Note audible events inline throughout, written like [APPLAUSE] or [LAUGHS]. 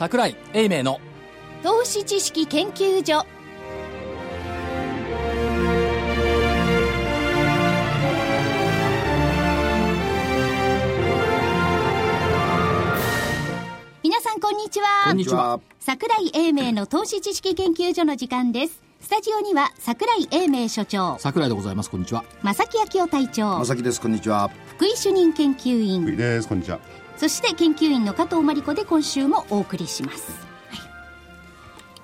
桜井英明の。投資知識研究所。皆さんこんにちは。こんにちは。桜井英明の投資知識研究所の時間です。スタジオには桜井英明所長。桜井でございます。こんにちは。正木昭夫隊長。まさきです。こんにちは。福井主任研究員。福井です。こんにちはそして研究員の加藤真理子で今週もお送りします、は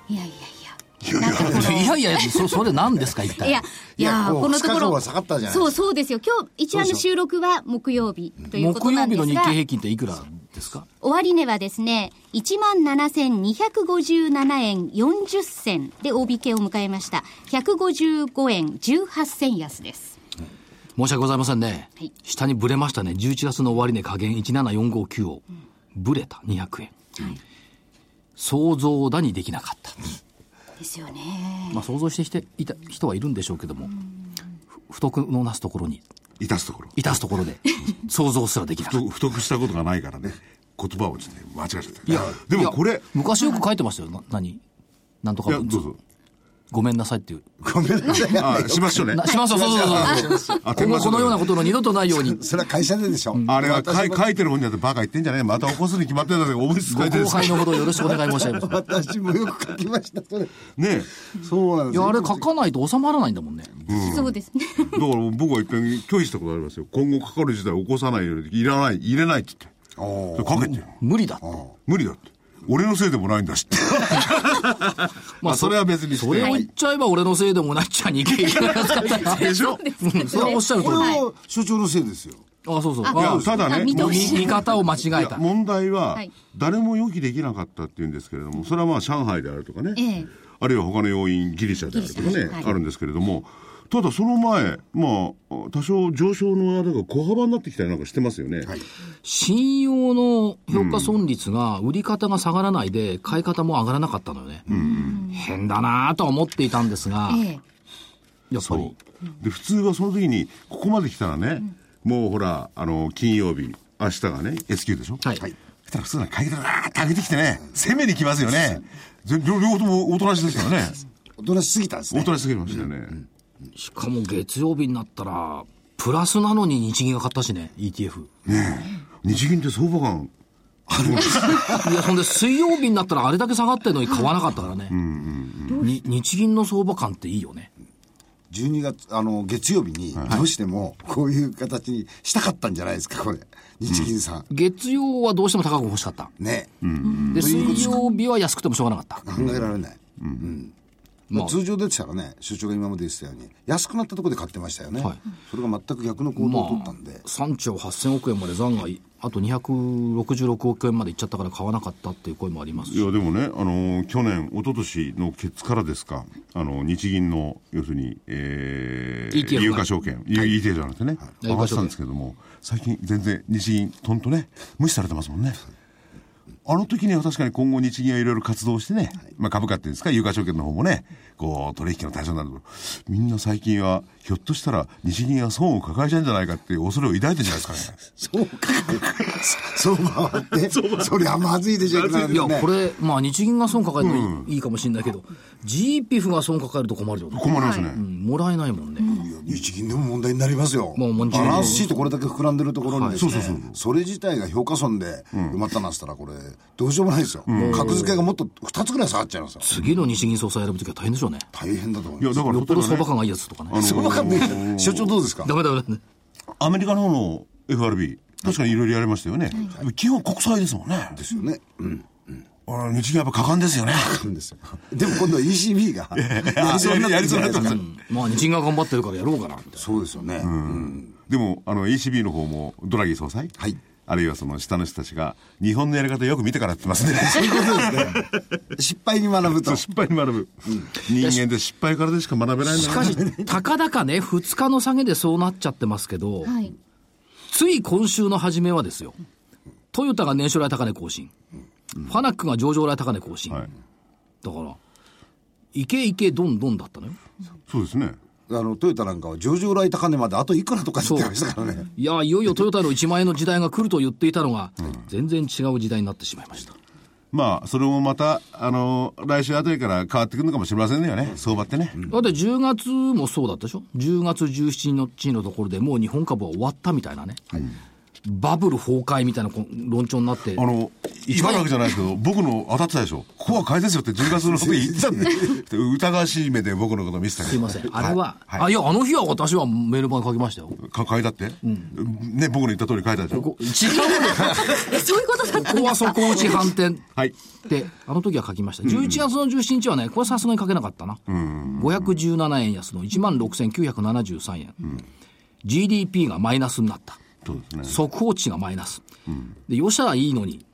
い、いやいやいやなんかこのいやいやそ [LAUGHS] それ何ですか一体？いや、いや、このところ。二日間は下がったじゃないそう、そうですよ。今日、一応あの収録は木曜日ということ木曜日のなんですが、日経平均っていくらですか？終値はですね、17,257円40銭で大引けを迎えました。155円18銭安です。申し訳ございませんね、はい。下にブレましたね。11月の終値下限17459を。ブレた200円、想像だにできなかった、ですよね。まあ想像してしていた人はいるんでしょうけども、ふ不徳のなすところに。いたすところ。いたすところで。[LAUGHS] 想像すらできなかった。不不得したことがないからね。言葉をちょっとね間違えちゃった。いやでもこれ。昔よく書いてましたよ。な何？なんとかいやどうぞごめんなさいっていう。ごめんなさい。あ [LAUGHS] しましょうね。なしますよそうそうそうそう。あ今後このようなことの二度とないように。そ [LAUGHS] れは会社ででしょ。あれは書いてる本にあってバカ言ってんじゃない。また起こすに決まってんだけどおむつご書いてるんです。後輩のことをよろしくお願い申し上げます。[LAUGHS] 私もよく書きましたそれ。ねそうなんです。よいやあれ書かないと収まらないんだもんね。そうですね。だから僕は一遍拒否したことありますよ。今後かかる事態を起こさないように。いらない入れないって言って。書けって。無理だ無理だって俺のせいでもないんだしって。[LAUGHS] まあそれは別にして。それを言っちゃえば俺のせいでもなっちゃ日経平均でしょ？うんそれはおっしゃる通これりは所長のせいですよ。あそうそう。いやあただねあ見方を間違えた。問題ははい。誰も予期できなかったっていうんですけれどもそれはまあ上海であるとかね、ええ。あるいは他の要因ギリシャであるとかね、あるんですけれどもただその前まあ多少上昇の間が小幅になってきたりなんかしてますよね、信用の評価損率が売り方が下がらないで買い方も上がらなかったのよね。変だなぁとは思っていたんですが。ええ。やっぱり。で普通はその時にここまで来たらね、もうほらあの金曜日明日がね S q でしょ？はい。そしたら普通な買い方ガーッて上げてきてね攻めに来ますよね。ぜ両両方ともおとなしいですからね。おとなしすぎたんですね。おとなしすぎましたよね、しかも月曜日になったらプラスなのに日銀が買ったしね ETF 日銀って相場感。いや、そんで水曜日になったらあれだけ下がってるのに買わなかったからね。に日銀の相場感っていいよね。12月あの月曜日にどうしてもこういう形にしたかったんじゃないですかこれ。日銀さん、月曜はどうしても高く欲しかった。ね、で、水曜日は安くてもしょうがなかった。考えられない、うんまあ通常でしたらね所長が今まで言ってたように安くなったところで買ってましたよね、はい。それが全く逆の行動を取ったんで、3兆8000億円まで残骸、あと266億円までいっちゃったから買わなかったっていう声もありますし。いやでもね、あの去年、一昨年のケツからですか、あの日銀の要するに、えー有価証券、ETF じゃなくてね、い。上がってたんですけども、最近、全然、日銀、とんとね、無視されてますもんね。あの時には確かに今後日銀はいろいろ活動してね、まあ株価っていうんですか、有価証券の方もね、こう取引の対象になると、みんな最近は、ひょっとしたら日銀は損を抱えちゃうんじゃないかっていう恐れを抱いてるんじゃないですかね。[LAUGHS] そうかそう回ってそりゃまずいでしょいいや、これ、まあ日銀が損抱えるのいいかもしれないけど、GPF が損抱えると困るよね。困りますね。うんもらえないもんね。日銀でも問題になりますよ。もうバランスシートこれだけ膨らんでるところにですね、はいそうそうそれ自体が評価損で埋まったなんつったらこれ、どうしようもないですよ。格付けがもっと2つぐらい下がっちゃいますよ。次の日銀総裁選ぶときは大変でしょうね。大変だと思いいや、ます。だからよっぽど相場感がいいやつとかね。そうわかんない。所長どうですか？ダメダメダメ。アメリカの方の FRB、確かにいろいろやりましたよね。基本国債ですもんね。ですよね。うん。あ日銀やっぱ果敢ですよね。なんですよ。でも今度は ECB が [LAUGHS] やりそうになってるじゃないですか？まあ日銀が頑張ってるからやろうかな、みたいな。そうですよね。うんでも、あの、ECB の方も、ドラギ総裁？はいあるいはその下の人たちが、日本のやり方よく見てからって言ってますね。[LAUGHS] そういうことですね。失敗に学ぶと。失敗に学ぶ。人間で失敗からでしか学べないんだなしかし、たかだかね、2日の下げでそうなっちゃってますけど、はい。つい今週の初めはですよ、トヨタが年初来高値更新、ファナックが上場来高値更新。はい。だから、いけいけどんどんだったのよ。そうですね。あの、トヨタなんかは上場来高値まであといくらとか言ってましたからね。いや、いよいよトヨタの1万円の時代が来ると言っていたのが、全然違う時代になってしまいました。まあ、それもまた、あの、来週あたりから変わってくるのかもしれませんよね、相場ってね。だって10月もそうだったでしょ ?10 月17日のところでもう日本株は終わったみたいなね。バブル崩壊みたいなこ論調になって。あの、一番わけじゃないですけど、僕の当たってたでしょ。ここは買い [LAUGHS] ですよって10月の時言ってたんで、疑わしい目で僕のこと見せたけど。すいません。あれは、はいあ、いや、あの日は私はメール版書きましたよ。か買いだって、ね、僕の言った通り書いたでしょ。こ違うのえ [LAUGHS] そういうことだったここは底打ち反転。はい。って、あの時は書きました。11月の17日はね、これさすがに書けなかったな。517円安の16,973円。GDP がマイナスになった。そうですね。速報値がマイナス。で、よしゃいいのに、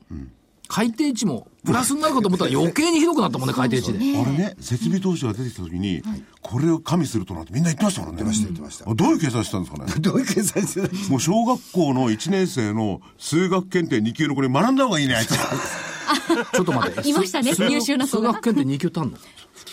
改定値もプラスになるかと思ったら余計にひどくなったもんね、[LAUGHS] 改定値で。あれね、設備投資が出てきた時に、これを加味するとなんてみんな言ってましたからね。言ってました、言ってましたどういう計算してたんですかね？どういう計算して [LAUGHS] たんですか？もう小学校の1年生の数学検定2級のこれ学んだ方がいいね、あいつ。[LAUGHS] [LAUGHS] ちょっと待って。[LAUGHS] いましたね数優秀な数学検定2級ってあんの？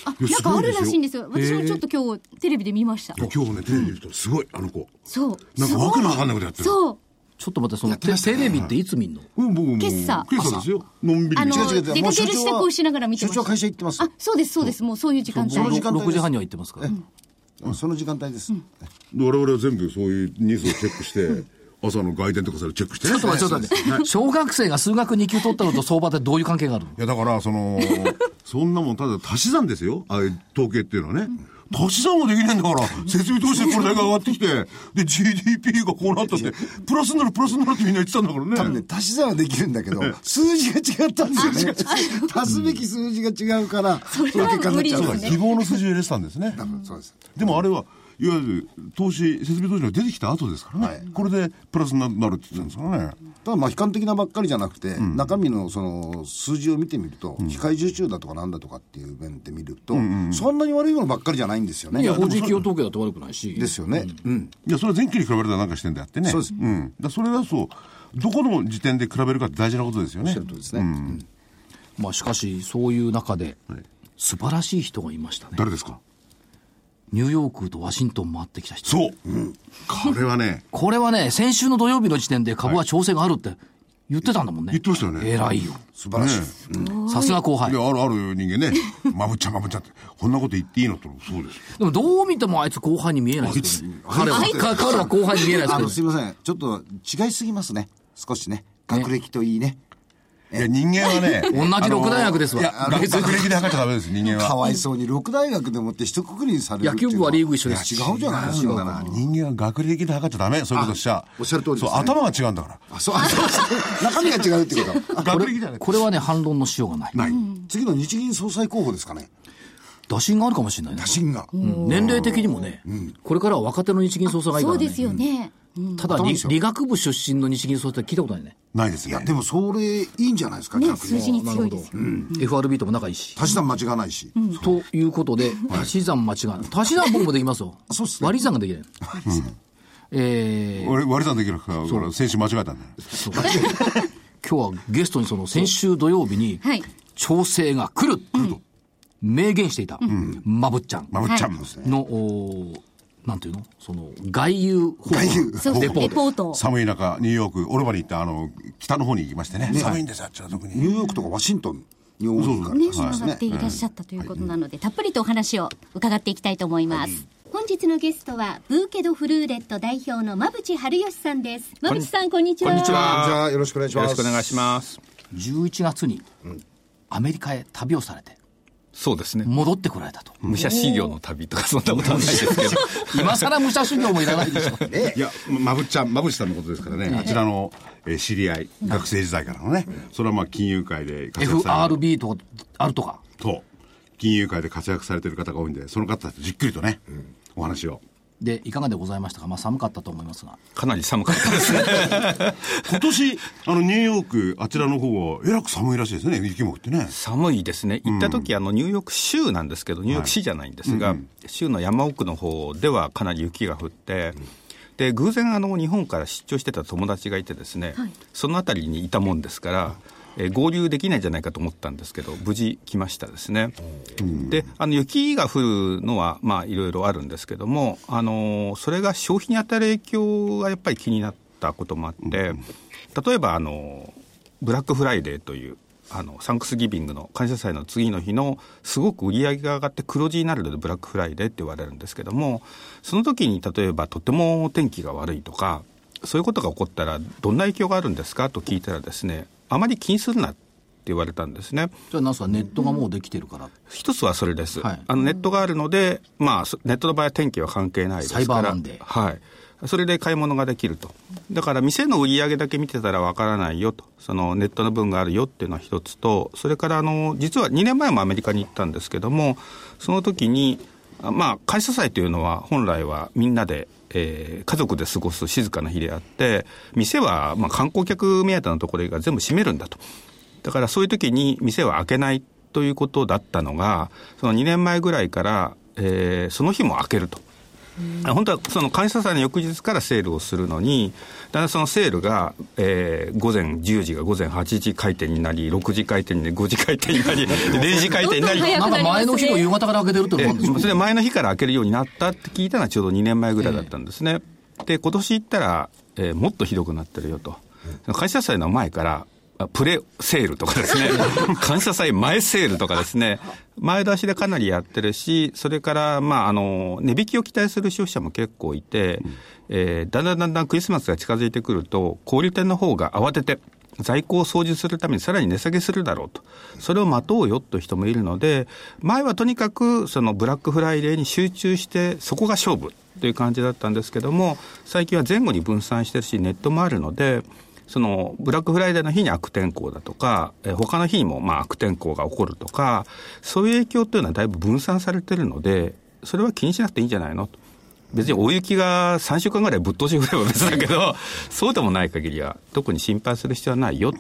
あなんかあるらしいんですよ。私もちょっと今日テレビで見ました。今日ね、テレビで見るとすごい、あの子。そう。なんかわけのわかんないことやってる。そう。ちょっと待って、そのテテレビっていつ見んの？うん、僕もう。今朝。今朝ですよ。のんびり。あの出かける支度をしながら見てました。所長は会社行ってます。あそうですそうです。もうそういう時間帯。その時間帯です。6時半には行ってますから。うんその時間帯です、我々は全部そういうニュースをチェックして、[LAUGHS] 朝の外伝とかそれチェックしてね。ちょっと待って、ちょっと待って。小学生が数学2級取ったのと相場ってどういう関係がある？のいや、だから、その、そんなもん、ただ足し算ですよ。ああいう統計っていうのはね。足し算もできないんだから、設備投資でこれだけ上がってきて、で、GDP がこうなったって、プラスになる、プラスになるってみんな言ってたんだからね。多分ね、足し算はできるんだけど、数字が違ったんですよね。足すべき数字が違うから、その結果になっちゃうんそれは無理ですね希望の数字を入れてたんですね。多分そうです。でもあれは、いわゆる投資、設備投資が出てきた後ですからね。はいこれでプラスになるって言ってたんですからね。ただまあ悲観的なばっかりじゃなくて、中身のその数字を見てみると、機械受注だとかなんだとかっていう面で見ると、そんなに悪いものばっかりじゃないんですよね。いや、法人企業統計だって悪くないし。ですよね。うん。いや、それは前期に比べるとなんかしてんであってね。そうですん。だそれだと、どこの時点で比べるかって大事なことですよね。おっしゃるとりですね。うんまあしかし、そういう中ではい、素晴らしい人がいましたね。誰ですか？ニューヨークとワシントン回ってきた人。そう。これはね、これはね、先週の土曜日の時点で株は調整があるって言ってたんだもんね。言ってましたよね偉いよ。素晴らしい。さすが後輩い。や、あるある人間ね、[LAUGHS] まぶっちゃまぶっちゃって、こんなこと言っていいのと、そうです。でもどう見てもあいつ後輩に見えないですけど、彼は、は後輩に見えないあの、ですすいません。ちょっと違いすぎますね。少しね。学歴といいね。いや、人間はね、[LAUGHS] 同じ六大学ですわいや、[LAUGHS] 学歴で測っちゃダメです、人間は。かわいそうに、六大学でもって一括りにされる野球部はリーグ一緒ですいや違うじゃないですか。人間は学歴で測っちゃダメ、そういうことしちゃ。あおっしゃる通りですねそう、頭が違うんだから。あ、そう、あそうそう [LAUGHS] 中身が違うってこと。学歴じゃない。これはね、反論のしようがない。ない。次の日銀総裁候補ですかね。打診があるかもしれないね打。診が。うん年齢的にもね、これからは若手の日銀総裁がいいからね。そうですよねただ理、理学部出身の日銀総裁って聞いたことないね。ないですね。いや、でもそれいいんじゃないですか、ね逆に。数字に強いですよ FRB とも仲いいし。足し算間違わないし。ということで、足し算間違いない。足し算僕もできますよ。[LAUGHS] そうっすね割り算ができない。えー俺、割り算できるから、から先週間違えたんだよ。[LAUGHS] 今日はゲストにその先週土曜日にはい調整が来ると明言していた、まぶっちゃん。まぶっちゃん。の、おーなんていうの？その外遊報告外遊。そうそうレポート。寒い中、ニューヨーク、オルバに行った、あの、北の方に行きましてね。寒いんですよ、あっちは特に。ニューヨークとかワシントンに多いから。ね、ですねつながっていらっしゃったということなので、たっぷりとお話を伺っていきたいと思います。本日のゲストは、ブーケドフルーレット代表の馬淵春吉さんです。馬淵さん、こんにちは。こんにちは。じゃあよろしくお願いします。よろしくお願いします。11月にアメリカへ旅をされてそうですね。戻ってこられたと。武者修行の旅とかそんなことはないですけど。[LAUGHS] 今更武者修行もいらないでしょいや、まぶっちゃん、まぶしさんのことですからね、あちらの、えー知り合い、学生時代からのね、それはまあ金融界で活躍されて。FRB とかあるとか。と、金融界で活躍されてる方が多いんで、その方たちとじっくりとね、お話を。でいかがでございましたか？まあ寒かったと思いますが。かなり寒かったですね。[LAUGHS] 今年、あの、ニューヨーク、あちらの方は、えらく寒いらしいですね、雪も降ってね。寒いですね。行った時、あの、ニューヨーク州なんですけど、ニューヨーク市じゃないんですが、州の山奥の方ではかなり雪が降って、で、偶然、あの、日本から出張してた友達がいてですね、その辺りにいたもんですから、えー合流できないんじゃないかと思ったんですけど、無事来ましたですね。で、あの、雪が降るのは、まあ、いろいろあるんですけども、あのそれが消費に与える影響がやっぱり気になったこともあって、例えば、あのブラックフライデーという、あのサンクスギビングの感謝祭の次の日のすごく売り上げが上がって黒字になるのでブラックフライデーって言われるんですけどもその時に例えばとても天気が悪いとかそういうことが起こったらどんな影響があるんですか？と聞いたらですねあまり気にするなって言われたんですね。じゃあ、なんすか、ネットがもうできてるから。一つはそれです。はいあのネットがあるので、まあ、そネットの場合は天気は関係ないですから。サイバーマンデーはい。それで買い物ができると。だから、店の売り上げだけ見てたらわからないよと。そのネットの分があるよっていうのは一つと、それから、あの、実は2年前もアメリカに行ったんですけども、その時に、あまあ、感謝祭というのは本来はみんなで、えー家族で過ごす静かな日であって、店は、まあ、観光客目当てのところが全部閉めるんだと。だからそういう時に店は開けないということだったのが、その2年前ぐらいから、えーその日も開けると。本当はその感謝祭の翌日からセールをするのに、だんだんそのセールが、えー午前10時が午前8時開店になり、6時開店になり、5時開店になり、[LAUGHS] 0時開店になり、どんどん早くなんか前の日の夕方から開けてるっていうのもあるん。でしょえそれで前の日から開けるようになったって聞いたのはちょうど2年前ぐらいだったんですね。で、今年行ったら、えーもっとひどくなってるよと。感謝祭の前から、あプレセールとかですね、[LAUGHS] 感謝祭前セールとかですね、前倒しでかなりやってるし、それから、まあ、あの、値引きを期待する消費者も結構いて、えーだんだんだんだんクリスマスが近づいてくると、小売店の方が慌てて、在庫を掃除するためにさらに値下げするだろうと。それを待とうよという人もいるので、前はとにかくそのブラックフライデーに集中して、そこが勝負という感じだったんですけども、最近は前後に分散してるし、ネットもあるので、そのブラックフライデーの日に悪天候だとか、えー他の日にもまあ悪天候が起こるとか、そういう影響というのはだいぶ分散されてるので、それは気にしなくていいんじゃないのと。別に大雪が3週間ぐらいぶっ通し降れば別だけど、[LAUGHS] そうでもない限りは、特に心配する必要はないよって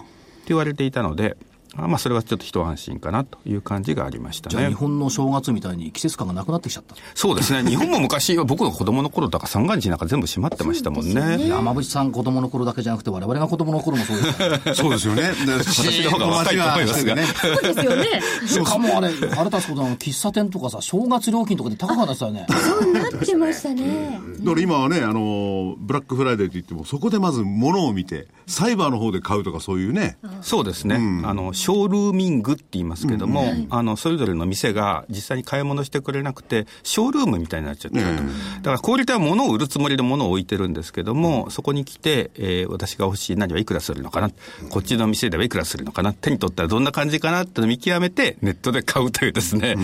言われていたので、あまあ、それはちょっと一安心かなという感じがありましたじゃあ日ね。本の正月みたいに季節感がなくなってきちゃった。そうですね。[LAUGHS] 日本も昔は僕の子供の頃とか三が日なんか全部閉まってましたもんね。山口さん子供の頃だけじゃなくて我々が子供の頃もそうですからねそうですよね。[LAUGHS] 私の方が若いと思いますがね。そうですよね。しかもあれ、腹立つことなの喫茶店とかさ、正月料金とかで高くなってたよね。そうなってましたね。だから今はね、あの、ブラックフライデーと言っても、そこでまず物を見て、サイバーの方で買うとかそういうね。そうですね、あのショールーミングって言いますけども、あのそれぞれの店が実際に買い物してくれなくて、ショールームみたいになっちゃってると、だから小売店は物を売るつもりで物を置いてるんですけども、そこに来て、えー私が欲しい何はいくらするのかな、こっちの店ではいくらするのかな、手に取ったらどんな感じかな？って見極めて、ネットで買うというですね、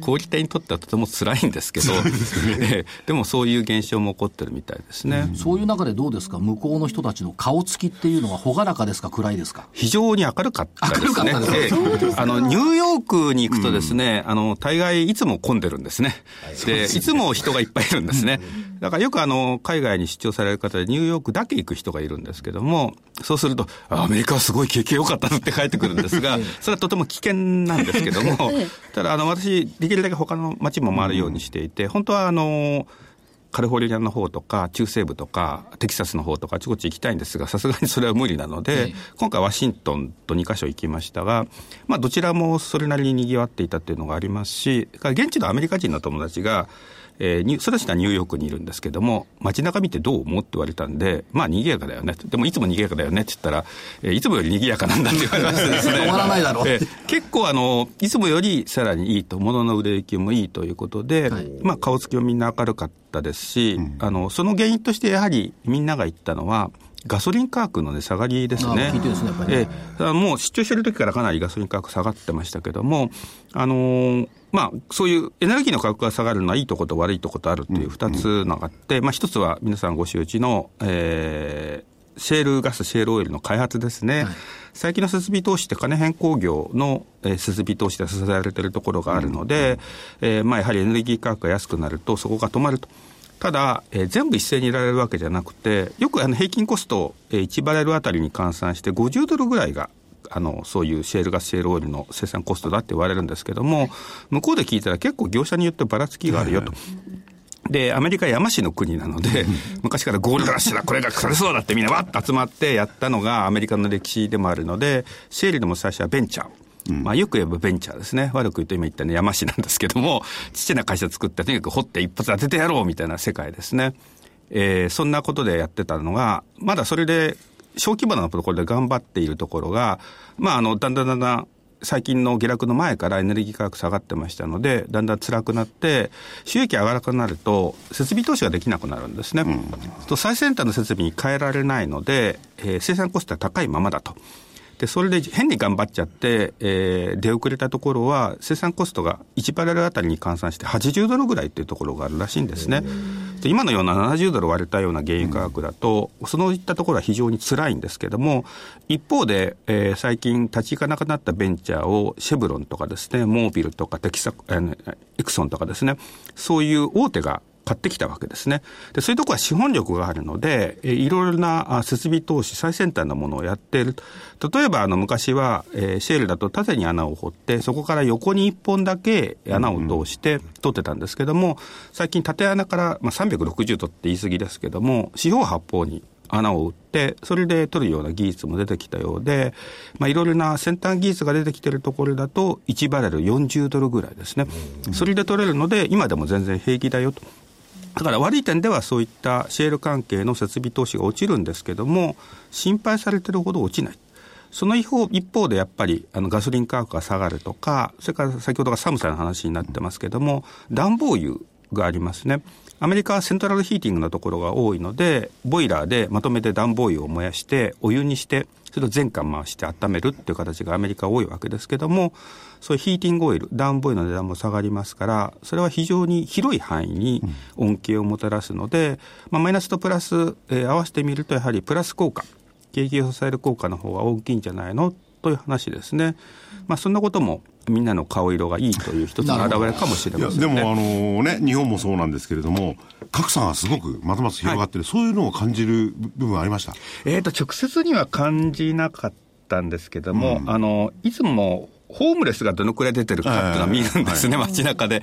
小売店にとってはとても辛いんですけど、[LAUGHS] えーでもそういう現象も起こってるみたいですね。そういう中でどうですか？向こうの人たちの顔つきっていうのは朗らかですか？暗いですか？非常に明るかったです。ね。ですええ。あの、ニューヨークに行くとですね、あの、大概いつも混んでるんですね。で、いつも人がいっぱいいるんですね。だからよくあの、海外に出張される方でニューヨークだけ行く人がいるんですけども、そうすると、あアメリカはすごい景気良かったって帰ってくるんですが、[LAUGHS] それはとても危険なんですけども、[LAUGHS] ただあの、私、できるだけ他の街も回るようにしていて、本当はあの、カリフォルニアの方とか、中西部とか、テキサスの方とか、あちこち行きたいんですが、さすがにそれは無理なので、ええ今回ワシントンと2カ所行きましたが、まあどちらもそれなりに賑わっていたっていうのがありますし、現地のアメリカ人の友達が、えーにそれたちはニューヨークにいるんですけども、街中見てどう思うって言われたんで、まあ賑やかだよね。でもいつも賑やかだよねって言ったら、えーいつもより賑やかなんだって言われましてですね。らないだろうえー結構あの、いつもよりさらにいいと、物の売れ行きもいいということで、はいまあ顔つきもみんな明るかったですし、あの、その原因としてやはりみんなが言ったのは、ガソリン価格の値下がりですね。えもう出張してる時からかなりガソリン価格下がってましたけども、あのーまあ、そういうエネルギーの価格が下がるのはいいとこと悪いとことあるっていう二つのがあって、まあ一つは皆さんご周知の、えーシェールガス、シェールオイルの開発ですね。最近の設備投資って金変工業の、えー設備投資で支えられているところがあるので、えーまあやはりエネルギー価格が安くなるとそこが止まると。ただ、えー全部一斉にいられるわけじゃなくて、よくあの平均コスト、えー1バレルあたりに換算して50ドルぐらいが、あの、そういうシェールガス、シェールオイルの生産コストだって言われるんですけども、向こうで聞いたら結構業者によってばらつきがあるよと。で、アメリカ山市の国なので、昔からゴールドラッシュだ、これが来れそうだってみんなわっと集まってやったのがアメリカの歴史でもあるので、シェールでも最初はベンチャー。まあよく言えばベンチャーですね。悪く言うと今言ったね山市なんですけども、[LAUGHS] ちっちゃな会社作ってとにかく掘って一発当ててやろうみたいな世界ですね。えーそんなことでやってたのが、まだそれで小規模なところで頑張っているところが、まあ、あの、だんだんだんだん、最近の下落の前からエネルギー価格下がってましたので、だんだん辛くなって、収益上がらなくなると、設備投資ができなくなるんですね。うん、と最先端の設備に変えられないので、えー、生産コストは高いままだと。で、それで変に頑張っちゃって、えー、出遅れたところは、生産コストが1バレルあたりに換算して80ドルぐらいっていうところがあるらしいんですね。で今のような70ドル割れたような原油価格だと、そのいったところは非常に辛いんですけども、一方で、えー、最近立ち行かなくなったベンチャーをシェブロンとかですね、モービルとかテキサ、えー、エクソンとかですね、そういう大手が買ってきたわけですね。で、そういうとこは資本力があるので、えいろいろな設備投資、最先端のものをやっている。例えば、あの、昔は、えー、シェールだと縦に穴を掘って、そこから横に一本だけ穴を通して取ってたんですけども、最近縦穴から、まあ、360度って言い過ぎですけども、四方八方に穴を打って、それで取るような技術も出てきたようで、まあ、いろいろな先端技術が出てきているところだと、1バレル40ドルぐらいですね。それで取れるので、今でも全然平気だよと。だから悪い点ではそういったシェール関係の設備投資が落ちるんですけども、心配されてるほど落ちない。その一方一方でやっぱりあのガソリン価格が下がるとか、それから先ほどが寒さの話になってますけども、暖房油がありますね。アメリカはセントラルヒーティングのところが多いので、ボイラーでまとめて暖房油を燃やして、お湯にして、それを全館回して温めるっていう形がアメリカ多いわけですけども、そういうヒーティングオイル、暖房油の値段も下がりますから、それは非常に広い範囲に恩恵をもたらすので、まあ、マイナスとプラス、えー、合わせてみると、やはりプラス効果、景気を支える効果の方が大きいんじゃないの？という話ですね。まあ、そんなこともみんなの顔色がいいという一つの表れかもしれません、ね、でもあのね、日本もそうなんですけれども、格差がすごくまたまた広がってる、はい、そういうのを感じる部分ありました？えっ、ー、と、直接には感じなかったんですけども、うん、あの、いつもホームレスがどのくらい出てるかっていうのは見るんですね、街中で。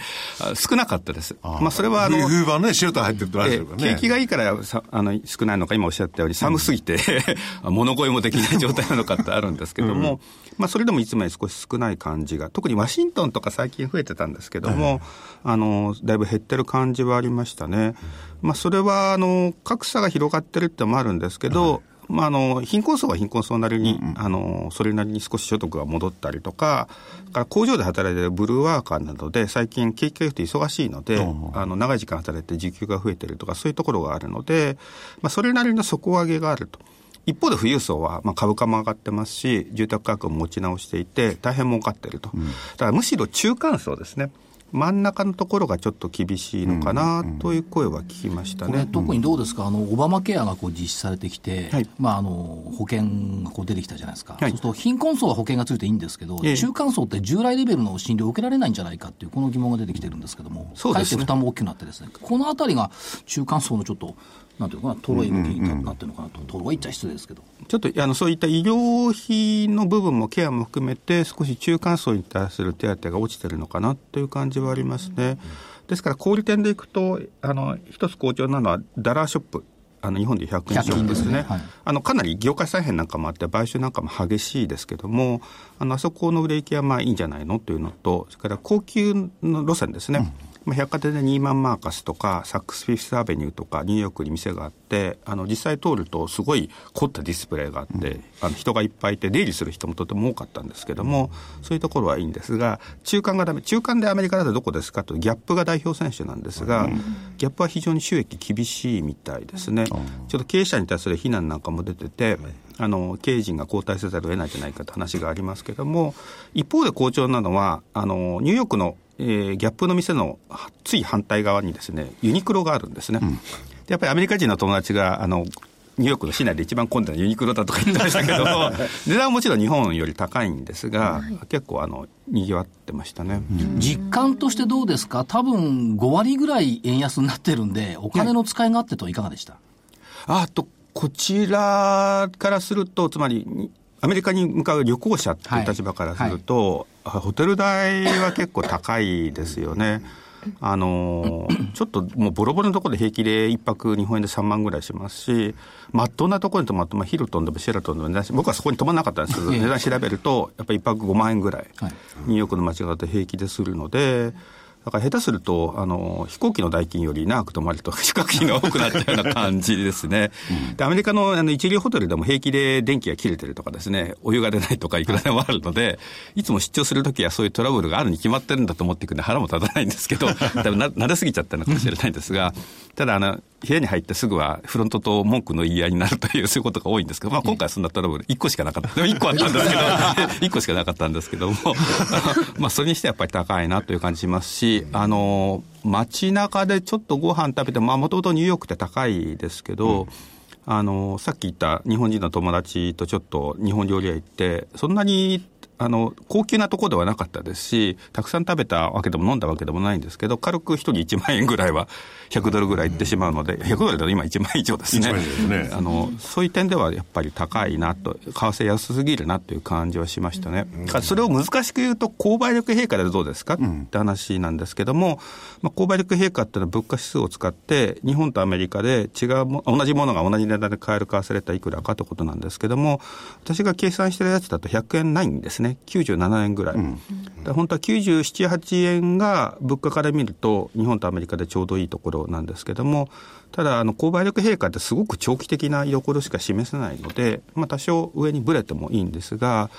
少なかったです。まあ、それはあの、冬場ね、シェルター入ってるとあるからね。景気がいいからさあの少ないのか、今おっしゃったように寒すぎて [LAUGHS] 物声もできない状態なのかってあるんですけども、う [LAUGHS] ん、まあ、それでもいつもより少し少ない感じが、特にワシントンとか最近増えてたんですけども、あの、だいぶ減ってる感じはありましたね。まあ、それは、あの、格差が広がってるってのもあるんですけど、まあ、あの貧困層は貧困層なりに、うんうん、あのそれなりに少し所得が戻ったりとか、から工場で働いているブルーワーカーなどで、最近、景気が良くて忙しいので、あの長い時間働いて時給が増えてるとか、そういうところがあるので、まあ、それなりの底上げがあると。一方で富裕層は、まあ、株価も上がってますし、住宅価格も持ち直していて、大変儲かっていると。だからむしろ中間層ですね。真ん中のところがちょっと厳しいのかなという声は聞きましたね、これ、特にどうですか、あのオバマケアがこう実施されてきて、はい、まあ、あの保険がこう出てきたじゃないですか、はい、そうすると貧困層は保険がついていいんですけど、ええ、中間層って従来レベルの診療を受けられないんじゃないかっていう、この疑問が出てきてるんですけども、そうですね、負担も大きくなってですね、このあたりが中間層のちょっとなんていうかな、トロイ向きになってるのかなと、トロイっちゃ失礼ですけど。ちょっとあのそういった医療費の部分もケアも含めて、少し中間層に対する手当が落ちてるのかなという感じはありますね。ですから、小売店でいくと、あの一つ好調なのは、ダラーショップ。あの日本で100円ショップですね、はい、あのかなり業界再編なんかもあって、買収なんかも激しいですけども、あのあそこの売れ行きはまあいいんじゃないのというのと、それから高級の路線ですね。うんまあ、百貨店でニーマンマーカスとかサックスフィフスアベニューとかニューヨークに店があってあの実際通るとすごい凝ったディスプレイがあって、うん、あの人がいっぱいいて出入りする人もとても多かったんですけども、そういうところはいいんですが中間がダメ中間でアメリカだとどこですかとギャップが代表選手なんですが、うん、ギャップは非常に収益厳しいみたいですね、うん、ちょっと経営者に対する非難なんかも出てて、あの経営陣が交代せざるを得ないんじゃないかという話がありますけども一方で好調なのはあのニューヨークのえー、ギャップの店のつい反対側にですね、ユニクロがあるんですね。うん、やっぱりアメリカ人の友達が、あの、ニューヨークの市内で一番混んでるユニクロだとか言ってましたけど、[LAUGHS] 値段はもちろん日本より高いんですが、はい、結構あの、賑わってましたね。実感としてどうですか？多分5割ぐらい円安になってるんで、お金の使い勝手といかがでした、あと、こちらからすると、つまり、アメリカに向かう旅行者っていう立場からすると、はい。はい、ホテル代は結構高いですよね。あのちょっともうボロボロのところで平気で1泊日本円で3万ぐらいしますし、まっとうなところに泊まって、まあ、ヒルトンでもシェラトンでも僕はそこに泊まらなかったんです。け [LAUGHS] ど、値段調べると、やっぱり1泊5万円ぐらい、ニューヨークの街角で平気でするので、だから下手すると、あの、飛行機の代金より長く泊まると宿泊費が多くなったような感じですね。うん、で、アメリカのあの一流ホテルでも平気で電気が切れてるとかですね、お湯が出ないとかいくらでもあるので、いつも出張するときはそういうトラブルがあるに決まってるんだと思っていくんで腹も立たないんですけど、[LAUGHS] 多分な慣れすぎちゃったのかもしれないんですが、ただあの、部屋に入ってすぐはフロントと文句の言い合いになるという、そういうことが多いんですけど、まあ今回はそんなトラブル1個しかなかった。でも1個あったんですけど、[LAUGHS] 1個しかなかったんですけども、[LAUGHS] まあそれにしてやっぱり高いなという感じしますし、あの、街中でちょっとご飯食べて、まあもともとニューヨークって高いですけど、うん。あのさっき言った日本人の友達とちょっと日本料理屋行って、そんなにあの、高級なところではなかったですし、たくさん食べたわけでも飲んだわけでもないんですけど、軽く一人1万円ぐらいは、100ドルぐらいいってしまうので、100ドルだと今1万円以上ですね。ねあの、そういう点ではやっぱり高いなと、為替安すぎるなという感じはしましたね。それを難しく言うと、購買力陛下でどうですか？って話なんですけども、まあ、購買力陛下っていうのは物価指数を使って、日本とアメリカで違うも、同じものが同じ値段で買える為替レーいくらかということなんですけども、私が計算してるやつだと100円ないんですね。97円ぐらい。うん、本当は97、8円が物価から見ると、日本とアメリカでちょうどいいところなんですけども、ただ、あの、購買力陛下ってすごく長期的な居所しか示せないので、まあ、多少上にぶれてもいいんですが、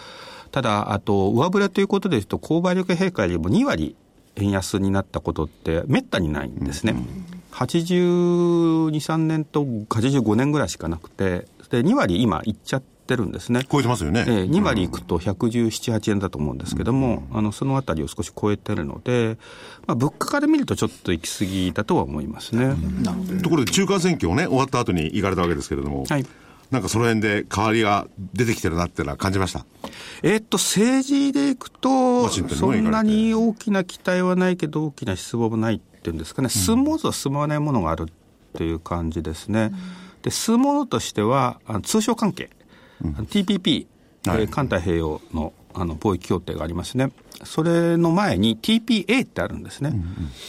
ただ、あと、上振れということでいうと、購買力陛下よりも2割円安になったことってめったにないんですね。うん、82、3年と85年ぐらいしかなくて、で、2割今いっちゃって、ってるんですね。超えてますよね。えー、2割いくと117、8円だと思うんですけども、うん、あの、そのあたりを少し超えてるので、まあ、物価から見るとちょっと行き過ぎだとは思いますね。ところで中間選挙をね、終わった後に行かれたわけですけれども、はい。なんかその辺で変わりが出てきてるなっていうのは感じました？えっと、政治でいくと、そんなに大きな期待はないけど、大きな失望もないっていうんですかね、進もうと進まないものがあるっていう感じですね。で、進むものとしては、通商関係。うん、TPP、はい、環太平洋のあの貿易協定がありますね。それの前に TPA ってあるんですね。うんうん、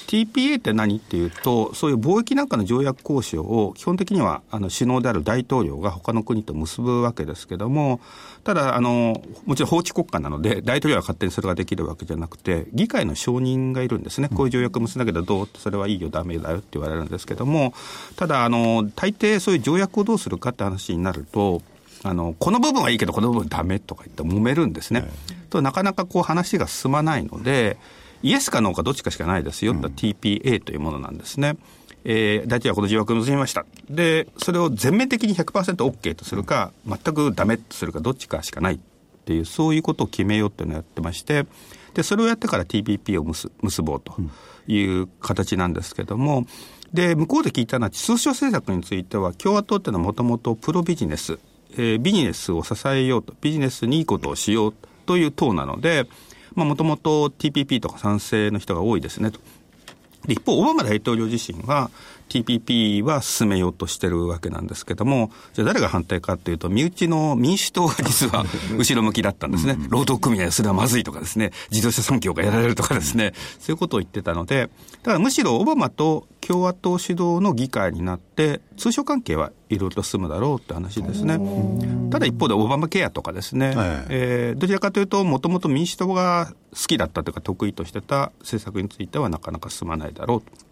TPA って何っていうと、そういう貿易なんかの条約交渉を基本的にはあの首脳である大統領が他の国と結ぶわけですけども、ただ、あの、もちろん法治国家なので、大統領は勝手にそれができるわけじゃなくて、議会の承認がいるんですね。こういう条約結んだけどどう？それはいいよ、ダメだよって言われるんですけども、ただ、あの、大抵そういう条約をどうするかって話になると、あの、この部分はいいけど、この部分ダメとか言って揉めるんですね。と、なかなかこう話が進まないので、イエスかノーかどっちかしかないですよ、うん、TPA というものなんですね。えー、大体はこの条約を結びました。で、それを全面的に 100%OK とするか、全くダメとするか、どっちかしかないっていう、そういうことを決めようっていうのをやってまして、で、それをやってから TPP を結結ぼうという形なんですけども、で、向こうで聞いたのは、通商政策については、共和党っていうのはもともとプロビジネス、えー、ビジネスを支えようと、ビジネスにいいことをしようという党なので、まあもともと TPP とか賛成の人が多いですねと。一方、オバマ大統領自身は TPP は進めようとしてるわけなんですけども、じゃあ誰が反対かというと、身内の民主党が実は [LAUGHS] 後ろ向きだったんですね。労働組合それはまずいとかですね、自動車産業がやられるとかですね、そういうことを言ってたので、だからむしろオバマと共和党主導の議会になって、通商関係はいろいろと進むだろうって話ですね。ただ一方でオバマケアとかですね、はい、えー、どちらかというと、もともと民主党が好きだったというか得意としてた政策についてはなかなか進まないだろうと。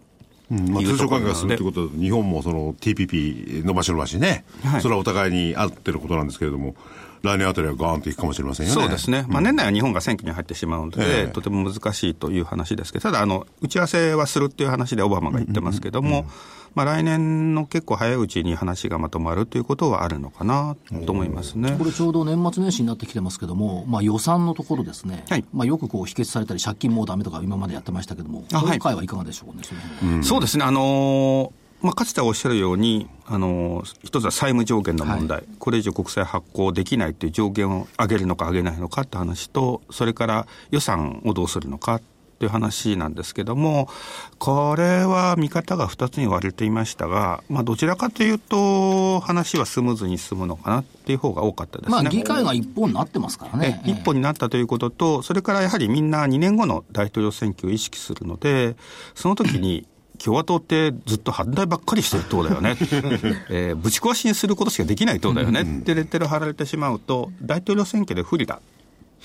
うんまあ、通商関係が進むということで、日本もその TPP 伸ばし伸ばしね、はい、それはお互いに合ってることなんですけれども、来年あたりはガーンといくかもしれませんよね。そうですね。まあ、年内は日本が選挙に入ってしまうので、えー、とても難しいという話ですけど、ただ、あの、打ち合わせはするっていう話でオバマが言ってますけども、うんうんうんまあ、来年の結構早いうちに話がまとまるということはあるのかなと思いますね。これ、ちょうど年末年始になってきてますけども、まあ、予算のところですね、はい、まあ、よくこう否決されたり、借金もうだめとか、今までやってましたけども、今回はいかがでしょうね、そうん、そうですね、あのーまあ、かつておっしゃるように、あの一つは債務上限の問題、はい、これ以上国債発行できないという上限を上げるのか上げないのかって話と、それから予算をどうするのかという話なんですけども、これは見方が2つに割れていましたが、まあ、どちらかというと、話はスムーズに進むのかなっていう方が多かったですね。まあ、議会が一本になってますからね。一本になったということと、それからやはりみんな2年後の大統領選挙を意識するので、その時に、共和党ってずっと反対ばっかりしてる党だよね、[LAUGHS] えー、ぶち壊しにすることしかできない党だよねってレッテル貼られてしまうと、大統領選挙で不利だ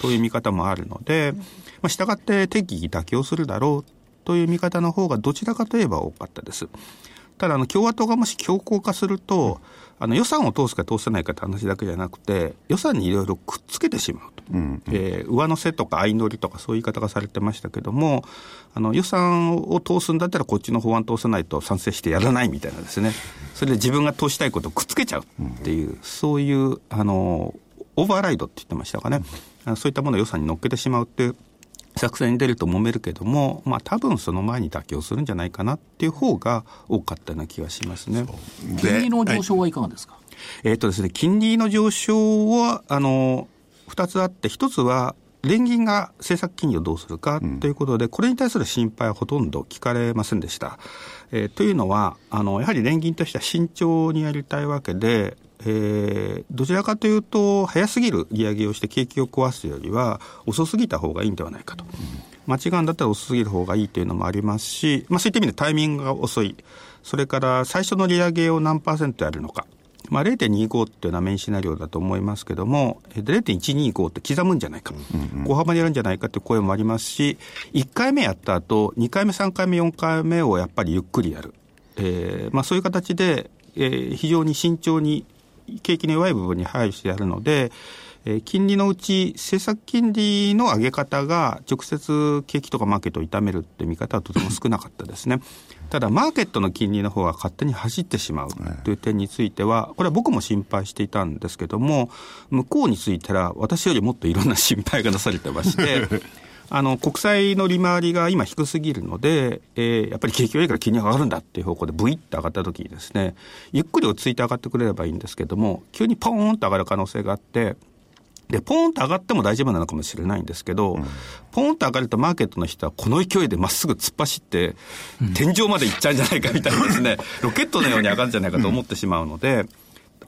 という見方もあるので、まあ、従って適宜妥協するだろうという見方の方がどちらかといえば多かったです。ただあの共和党がもし強硬化すると、あの予算を通すか通さないかって話だけじゃなくて、予算にいろいろくっつけてしまうと、うん、えー、上乗せとか相乗りとかそういう言い方がされてましたけども、あの予算を通すんだったらこっちの法案通さないと賛成してやらないみたいなですね、それで自分が通したいことをくっつけちゃうっていう、うん、そういうあのオーバーライドって言ってましたかね、そういったものを予算に乗っけてしまうっていう作戦に出ると揉めるけども、まあ多分その前に妥協するんじゃないかなっていう方が多かったような気がしますね。金利の上昇はいかがですか、はい、えっ、ー、とですね、金利の上昇は、あの、二つあって、一つは、連銀が政策金利をどうするかということで、これに対する心配はほとんど聞かれませんでした。えー、というのは、あの、やはり連銀としては慎重にやりたいわけで、えー、どちらかというと、早すぎる利上げをして景気を壊すよりは、遅すぎた方がいいんではないかと。間違うんだったら遅すぎる方がいいというのもありますし、まあ、そういった意味でタイミングが遅い。それから最初の利上げを何パーセントやるのか。まあ、0.25っていうのはメインシナリオだと思いますけども、0.125って刻むんじゃないか、小幅にやるんじゃないかという声もありますし、1回目やった後、2回目、3回目、4回目をやっぱりゆっくりやる。えーまあ、そういう形で、えー、非常に慎重に景気の弱い部分に配慮してやるので、えー、金利のうち政策金利の上げ方が直接景気とかマーケットを痛めるって見方はとても少なかったですね。ただ、マーケットの金利の方が勝手に走ってしまうという点については、これは僕も心配していたんですけども、向こうについては、私よりもっといろんな心配がなされてまして、[LAUGHS] あの、国債の利回りが今低すぎるので、えー、やっぱり景気がいいから金利が上がるんだっていう方向でブイッと上がった時にですね、ゆっくり落ち着いて上がってくれればいいんですけども、急にポーンと上がる可能性があって、で、ポーンと上がっても大丈夫なのかもしれないんですけど、うん、ポーンと上がるとマーケットの人はこの勢いでまっすぐ突っ走って、天井まで行っちゃうんじゃないかみたいなですね、ロケットのように上がるんじゃないかと思ってしまうので、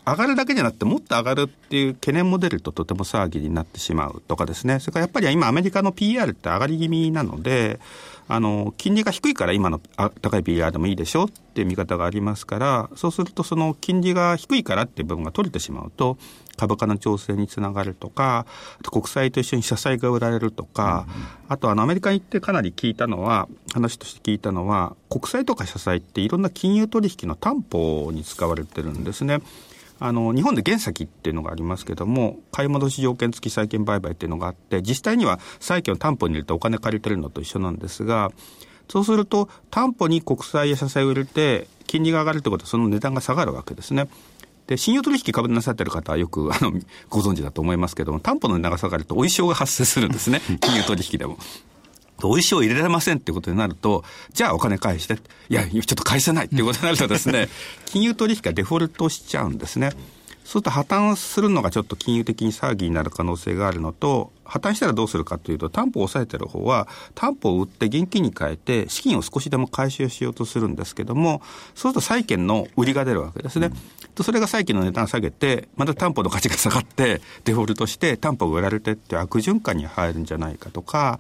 上がるだけじゃなくて、もっと上がるっていう懸念も出るととても騒ぎになってしまうとかですね、それからやっぱり今、アメリカの PR って上がり気味なので、あの金利が低いから今の高い PR でもいいでしょっていう見方がありますから、そうすると、その金利が低いからっていう部分が取れてしまうと、株価の調整につながるとか、国債と一緒に社債が売られるとか、あとあのアメリカに行ってかなり聞いたのは、話として聞いたのは、国債とか社債っていろんな金融取引の担保に使われてるんですね。あの、日本で原先っていうのがありますけども、買い戻し条件付き債券売買っていうのがあって、実際には債券を担保に入れてお金借りてるのと一緒なんですが、そうすると、担保に国債や社債を入れて、金利が上がるということはその値段が下がるわけですね。で、信用取引株なさってる方はよく、あの、ご存知だと思いますけども、担保の値段が下がると、お衣装が発生するんですね。[LAUGHS] 金融取引でも。お衣装入れられませんっていうことになると、じゃあお金返して。いや、ちょっと返せないっていうことになるとですね、[LAUGHS] 金融取引がデフォルトしちゃうんですね。そうすると破綻するのがちょっと金融的に騒ぎになる可能性があるのと、破綻したらどうするかというと、担保を抑えてる方は、担保を売って現金に変えて、資金を少しでも回収しようとするんですけども、そうすると債券の売りが出るわけですね。うん、それが債券の値段を下げて、また担保の価値が下がって、デフォルトして担保が売られてって悪循環に入るんじゃないかとか、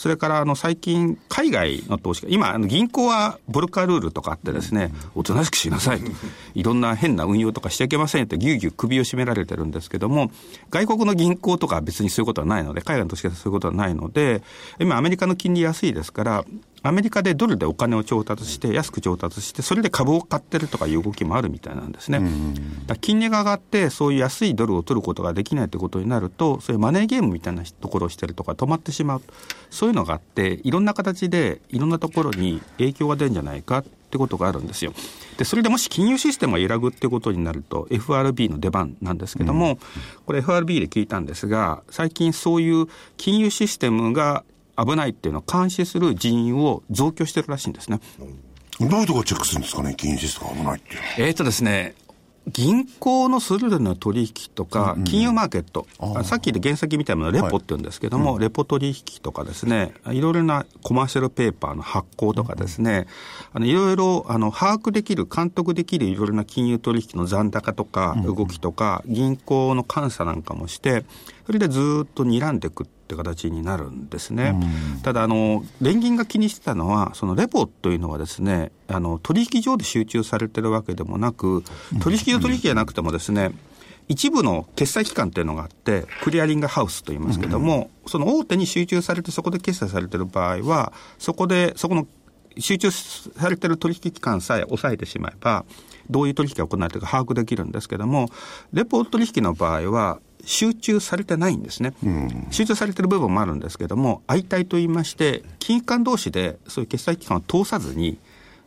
それからあの最近、海外の投資家、今、銀行はボルカルールとかあってですね、おとなしくしなさいと、[LAUGHS] いろんな変な運用とかしちゃいけませんってぎゅうぎゅう首を絞められてるんですけども、外国の銀行とかは別にそういうことはないので、海外の投資家はそういうことはないので、今アメリカの金利安いですから、アメリカでドルでお金を調達して、安く調達して、それで株を買ってるとかいう動きもあるみたいなんですね。金利が上がって、そういう安いドルを取ることができないということになると、そういうマネーゲームみたいなところをしてるとか止まってしまう。そういうのがあって、いろんな形でいろんなところに影響が出るんじゃないかってことがあるんですよ。で、それでもし金融システムが揺らぐってことになると、FRB の出番なんですけども、これ FRB で聞いたんですが、最近そういう金融システムが危ないっていうのを監視する人員を増強してるらしいんですね。どういうところチェックするんですかね、金融システムが危ないっていうえっ、とですね、銀行のそれぞれの取引とか、金融マーケット、うん、さっきで原先みたいなのレポって言うんですけども、はいうん、レポ取引とかですね、いろいろなコマーシャルペーパーの発行とかですね、あのいろいろあの把握できる、監督できるいろいろな金融取引の残高とか動きとか、銀行の監査なんかもして、それでずっと睨んでいくって形になるんですね。ただあの連銀が気にしてたのはそのレポというのはですねあの取引所で集中されてるわけでもなく取引所取引じゃなくてもですね一部の決済機関っていうのがあって、クリアリングハウスと言いますけども、うん、その大手に集中されて、そこで決済されてる場合は、そこで、そこの集中されてる取引機関さえ抑えてしまえば、どういう取引が行われているか把握できるんですけども、レポート取引の場合は、集中されてないんですね、うん、集中されてる部分もあるんですけども、相対といいまして、金融機関同士でそういう決済機関を通さずに、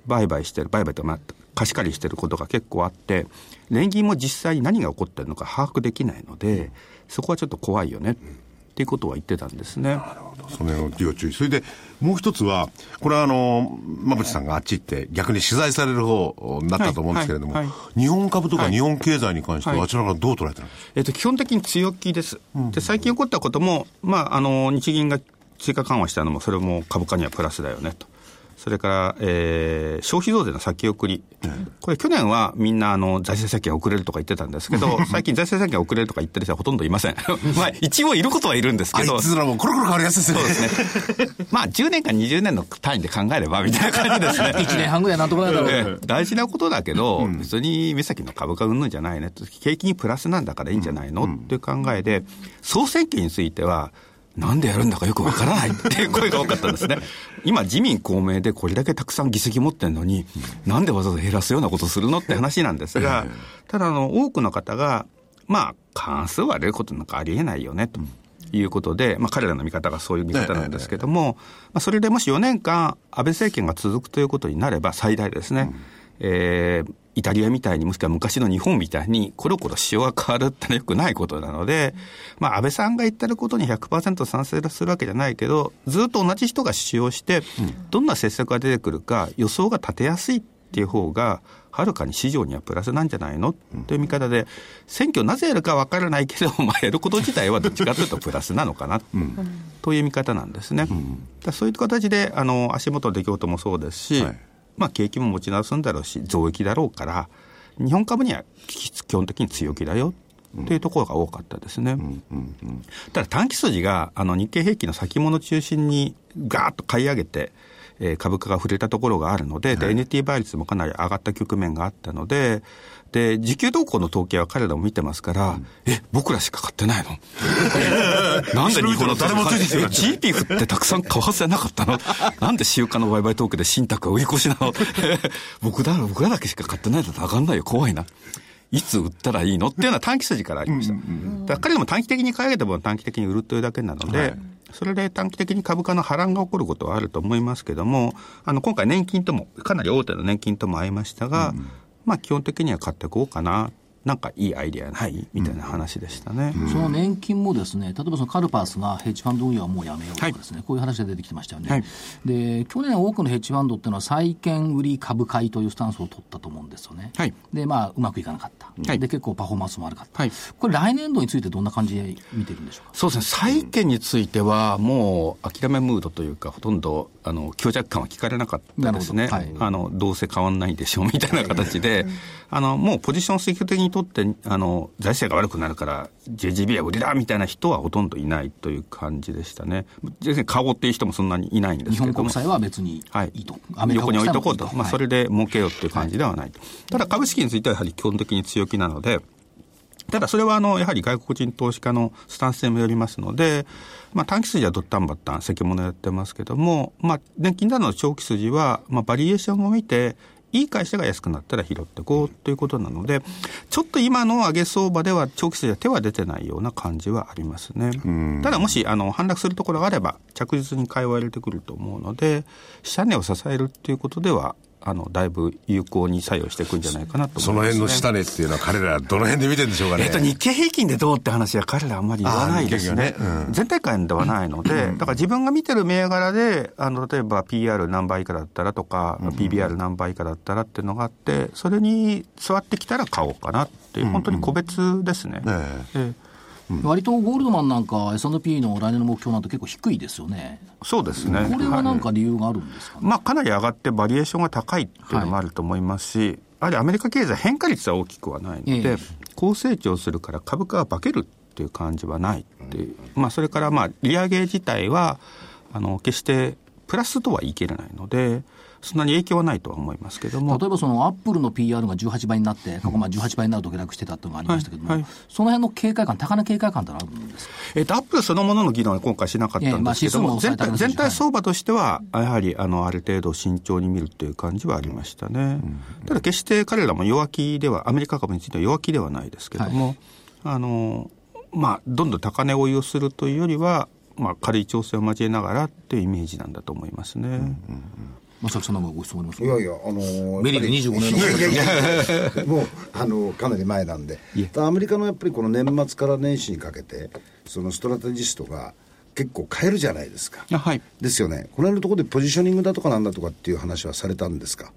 売買してる、売買とまあ貸し借りしてることが結構あって、年金も実際に何が起こってるのか把握できないので、そこはちょっと怖いよねっていうことは言ってたんですね。なるほど。その辺を要注意。それで、もう一つは、これはあの、馬淵さんがあっち行って逆に取材される方になったと思うんですけれども、はいはいはい、日本株とか日本経済に関しては、あちらからどう捉えてるんですか、えっと、基本的に強気です。で、最近起こったことも、まあ、あの、日銀が追加緩和したのも、それも株価にはプラスだよねと。それから、えー、消費増税の先送り、うん、これ、去年はみんなあの財政再建遅れるとか言ってたんですけど、[LAUGHS] 最近、財政再建遅れるとか言ってる人はほとんどいません。[LAUGHS] まあ、一応いることはいるんですけど、あいつらもコロコロ変わりやすいですね。そうですね。まあ、10年か20年の単位で考えればみたいな感じですね。[LAUGHS] 1年半ぐらいなんとかなるだろう、ね、大事なことだけど、うん、別に目先の株価うんぬんじゃないね。景気にプラスなんだからいいんじゃないの、うん、っていう考えで、総選挙については、なんでやるんだかよくわからない [LAUGHS] っていう声が多かったんですね。今、自民、公明でこれだけたくさん議席持ってるのに、なんでわざわざ減らすようなことするのって話なんですが、ただ、あの、多くの方が、まあ、関数割れることなんかありえないよね、と。いうことで、まあ、彼らの見方がそういう見方なんですけども、まあ、それでもし4年間、安倍政権が続くということになれば、最大ですね、えー、イタリアみたいに、もしくは昔の日本みたいに、コロコロ塩が変わるってのはよくないことなので、まあ、安倍さんが言ってることに100%賛成するわけじゃないけど、ずっと同じ人が使用して、どんな政策が出てくるか、予想が立てやすいっていう方が、はるかに市場にはプラスなんじゃないの？という見方で、選挙なぜやるか分からないけど、[LAUGHS] まあ、やること自体はどっちかというとプラスなのかな、という見方なんですね。そういう形で、あの、足元出来事もそうですし、はいまあ、景気も持ち直すんだろうし、増益だろうから、日本株には基本的に強気だよというところが多かったですね。ただ短期筋があの日経平均の先物中心にガーッと買い上げて、えー、株価が触れたところがあるので、はい、NT 倍率もかなり上がった局面があったので、で、時給動向の統計は彼らも見てますから、うん、え、僕らしか買ってないの？[LAUGHS] なんで日本の誰もついてる ?GPF ってたくさん為替なかったの？[LAUGHS] なんで週間の売買トークで信託が売り越しなの？[LAUGHS] 僕だ、僕らだけしか買ってないと上がんないよ、怖いな。いつ売ったらいいの？っていうのは短期筋からありました。だから彼らも短期的に買い上げた分短期的に売るというだけなので、はいそれで短期的に株価の波乱が起こることはあると思いますけども、あの、今回年金とも、かなり大手の年金とも会いましたが、うん、まあ基本的には買っていこうかななんかいいアイデアない？みたいな話でしたね、うん、その年金もですね、例えばそのカルパースがヘッジファンド運用はもうやめようとかですね、はい、こういう話が出てきてましたよね、はい、で、去年多くのヘッジファンドっていうのは債券売り株買いというスタンスを取ったと思うんですよね。はい、で、まあ、うまくいかなかった。で、結構パフォーマンスも悪かった。これ来年度についてどんな感じで見てるんでしょうか？そうですね、債券についてはもう諦めムードというか、ほとんどあの強弱感は聞かれなかったですね。あのどうせ変わんないでしょうみたいな形で、あのもうポジション積極的にとってあの財政が悪くなるから JGB は売りだみたいな人はほとんどいないという感じでしたね。全然買おうっていう人もそんなにいないんですけど日本国債は別にいいと。はい、横に置いとこうと。まあ、それで儲けようっていう感じではないと。ただ株式についてはやはり基本的に強気なので、ただそれはあの、やはり外国人投資家のスタンスにもよりますので、まあ短期筋はドッタンバッタン、先物やってますけども、まあ年金などの長期筋は、まあバリエーションを見て、いい会社が安くなったら拾っていこうということなので、ちょっと今の上げ相場では長期筋は手は出てないような感じはありますね。ただもし、あの、反落するところがあれば、着実に買いを入れてくると思うので、下値を支えるっていうことでは、あのだいぶ有効に作用していくんじゃないかなと、ね、その辺の下値っていうのは、彼ら、どの辺で見てるんでしょうかね。えっと、日経平均でどうって話は、彼らあんまり言わないですね、ね。うん、全体感ではないので、だから自分が見てる銘柄で、あの例えば PR 何倍以下だったらとか、うん、PBR 何倍以下だったらっていうのがあって、それに座ってきたら買おうかなっていう、本当に個別ですね。うんうん、え。ー割とゴールドマンなんか S&P の来年の目標なんて結構低いですよね。そうですね。これはなんか理由があるんですか、ね、まあかなり上がってバリエーションが高いっていうのもあると思いますし、はい、やはりアメリカ経済変化率は大きくはないので、え高成長するから株価は化けるっていう感じはないっていう。まあそれからまあ利上げ自体は、あの、決してプラスとは言い切れないので、そんなに影響はないとは思いますけども。例えばそのアップルの PR が18倍になって、過去まあ18倍になると下落してたっていうのがありましたけども、はいはい、その辺の警戒感、高値警戒感ってあるんですか、えっ、ー、と、アップルそのものの議論は今回しなかったんですけども、全体全体相場としては、やはりあのある程度慎重に見るっていう感じはありましたね。ただ決して彼らも弱気では、アメリカ株については弱気ではないですけども、はい、あの、まあ、どんどん高値追いをするというよりは、まあ、軽い調整を交えながらっていうイメージなんだと思いますね。うんうんうん正木さんなんかご質問ありますいやいや、あのー、メリル25年の。いやいやいや、もう、あの、かなり前なんで。アメリカのやっぱりこの年末から年始にかけて、そのストラテジストが、結構変えるじゃないですか。はい。ですよね。この辺のところでポジショニングだとかなんだとかっていう話はされたんですか？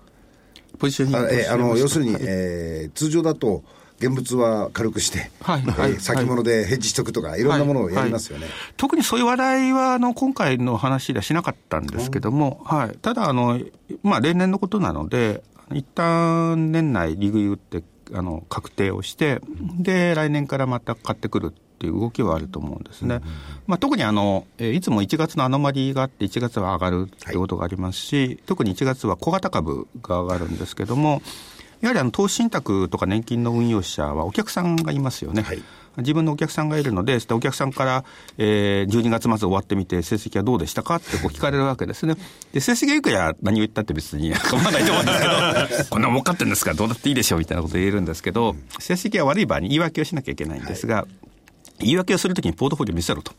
ポジショニングあえあの要するに、えー、通常だと、現物は軽くして、はいはい、先物でヘッジしとくとか、いろんなものをやりますよね、はいはい、特にそういう話題はあの今回の話ではしなかったんですけども、はい、ただあの、まあ、例年のことなので、一旦年内、利食い打ってあの確定をして、で来年からまた買ってくるっていう動きはあると思うんですね。まあ、特にあの、えいつも1月のアノマリーがあって、1月は上がるっていうことがありますし、はい、特に1月は小型株が上がるんですけども、やはりあの投資信託とか年金の運用者はお客さんがいますよね。はい自分のお客さんがいるので、お客さんから、えー、12月末終わってみて、成績はどうでしたかってこう聞かれるわけですね。で、成績がいくら何を言ったって別に [LAUGHS] 構わないと思うんですけど、[LAUGHS] こんな儲かってるんですか？らどうだっていいでしょうみたいなこと言えるんですけど、成績が悪い場合に言い訳をしなきゃいけないんですが、はい言い訳をするときにポートフォリオ見せろと。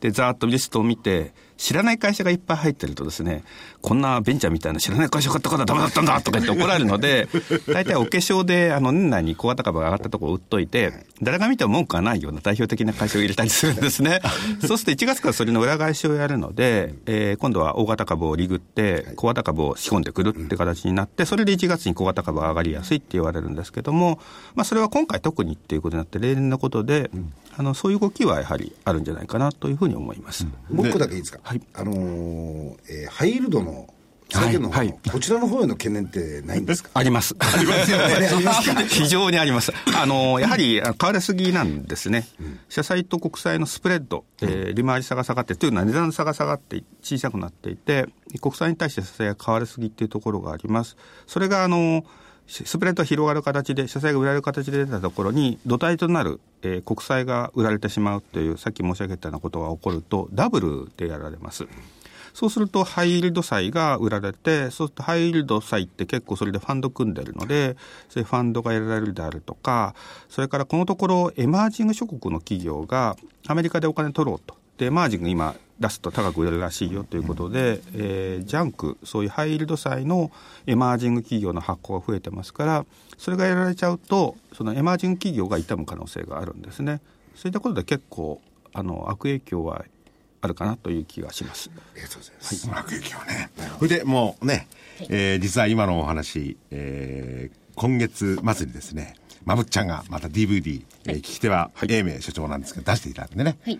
で、ざーっとリストを見て、知らない会社がいっぱい入ってるとですね、こんなベンチャーみたいな知らない会社買ったからダメだったんだとか言って怒られるので、[LAUGHS] 大体お化粧で、あの、年内に小型株が上がったところを売っといて、誰が見ても文句がないような代表的な会社を入れたりするんですね。[LAUGHS] そうすると1月からそれの裏返しをやるので、えー、今度は大型株をリグって、小型株を仕込んでくるって形になって、それで1月に小型株が上がりやすいって言われるんですけども、まあそれは今回特にっていうことになって、例年のことで、あの、そういう動きはやはりあるんじゃないかなというふうに思います。もう一個だけいいですか？はい。あのーえー、ハイールドの債券の方、はい、こちらの方への懸念ってないんですか？あります。ありますよね。[LAUGHS] 非常にあります。あの、やはり買われすぎなんですね。うん、社債と国債のスプレッド、えー、利回り差が下がって、というのは値段差が下がって小さくなっていて、国債に対して社債が買われすぎっていうところがあります。それが、あの、スプレッドが広がる形で、社債が売られる形で出たところに、土台となる、えー、国債が売られてしまうという、さっき申し上げたようなことが起こると、ダブルでやられます。そうするとハイイールド債が売られて、そうするとハイイールド債って結構それでファンド組んでるので、そういうファンドが得られるであるとか、それからこのところエマージング諸国の企業がアメリカでお金取ろうと。で、エマージング今出すと高く売れるらしいよということで、えー、ジャンク、そういうハイイールド債のエマージング企業の発行が増えてますから、それがやられちゃうと、そのエマージング企業が傷む可能性があるんですね。そういったことで結構、あの、悪影響はあるかなという気がします。ありがとうございます。はい、悪影響ね。それでもうね、えー、実は今のお話、えー、今月末にですね、まぶっちゃんがまた DVD、えー、聞き手は英明所長なんですけど、出していただいてね。はい。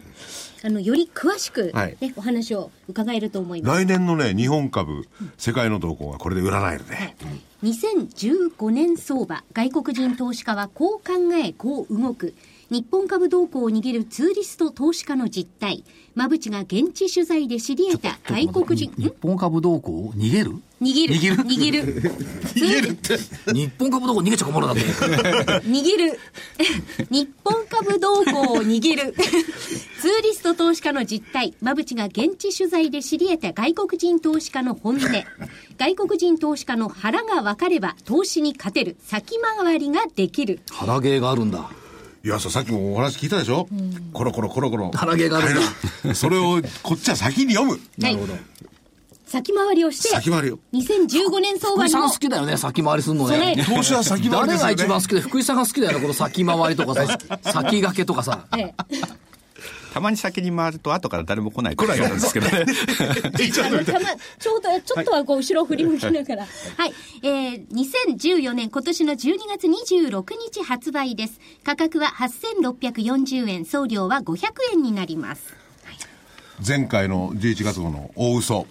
あの、より詳しく、ね、はい、お話を伺えると思います。来年のね、日本株、世界の動向がこれで占えるね。はい、2015年相場、外国人投資家はこう考え、こう動く。日本株動向を握るツーリスト投資家の実態、馬淵が現地取材で知り得た外国人。日本株動向を逃げる？逃げる。逃げる？逃げる。[LAUGHS] 逃げるって。日本株動向逃げちゃ困るなって。逃げる。[LAUGHS] 日本株動向を逃げる。[LAUGHS] ツーリスト投資家の実態、馬淵が現地取材で知り得た外国人投資家の本音。[LAUGHS] 外国人投資家の腹が分かれば投資に勝てる。先回りができる。腹芸があるんだ。いやさっきもお話聞いたでしょ、うん、コロコロコロコロ腹毛があるなそれをこっちは先に読むなるほど先回りをして、先回りを。2015年相場福井さん好きだよね、先回りするのね。投資は先回り、ね、誰が一番好きで、福井さんが好きだよね、この先回りとかさ、[LAUGHS] 先駆けとかさ。ええたまに先に回ると後から誰も来ない来ないんですけどね。[LAUGHS] ちょうど、ちょっとはこう後ろを振り向きながら。はい。えー、2014年今年の12月26日発売です。価格は8640円、送料は500円になります。前回の11月号の大嘘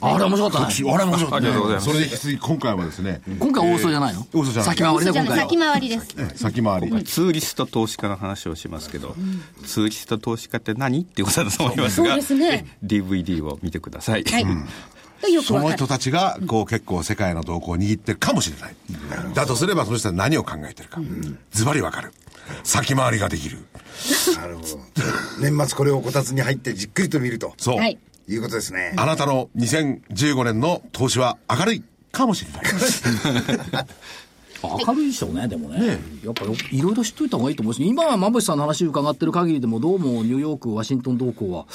あれ面白かったね。[LAUGHS] あれ面白かった、ね。ありがとうございます。それで引き続き今回はですね。今回大嘘じゃないの？大嘘じゃない。先回りね、今回。先回りです。先回り。ツーリスト投資家の話をしますけど、ツーリスト投資家って何っていうことだと思いますが、そうですね。DVD を見てください。はい。その人たちが、こう結構世界の動向を握ってるかもしれない。だとすれば、その人は何を考えてるか。ズバリわかる。先回りができる。[LAUGHS] なるほど。年末これをこたつに入ってじっくりと見ると。そう。はい。いうことですね。あなたの2015年の投資は明るいかもしれない。[LAUGHS] 明るいでしょうね、でもね。ねやっぱいろいろ知っといた方がいいと思うし、今は馬渕さんの話伺ってる限りでも、どうもニューヨーク、ワシントン動向は、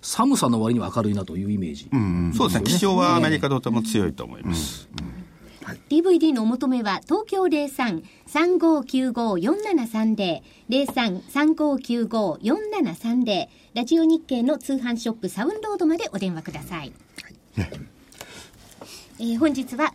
寒さの割には明るいなというイメージ、うん、そうですね、気象はアメリカとても強いと思います。うんうんはい、DVD のお求めは東京03-3595-4730 03-3595-4730ラジオ日経の通販ショップサウンロードまでお電話ください、はい、えー、本日は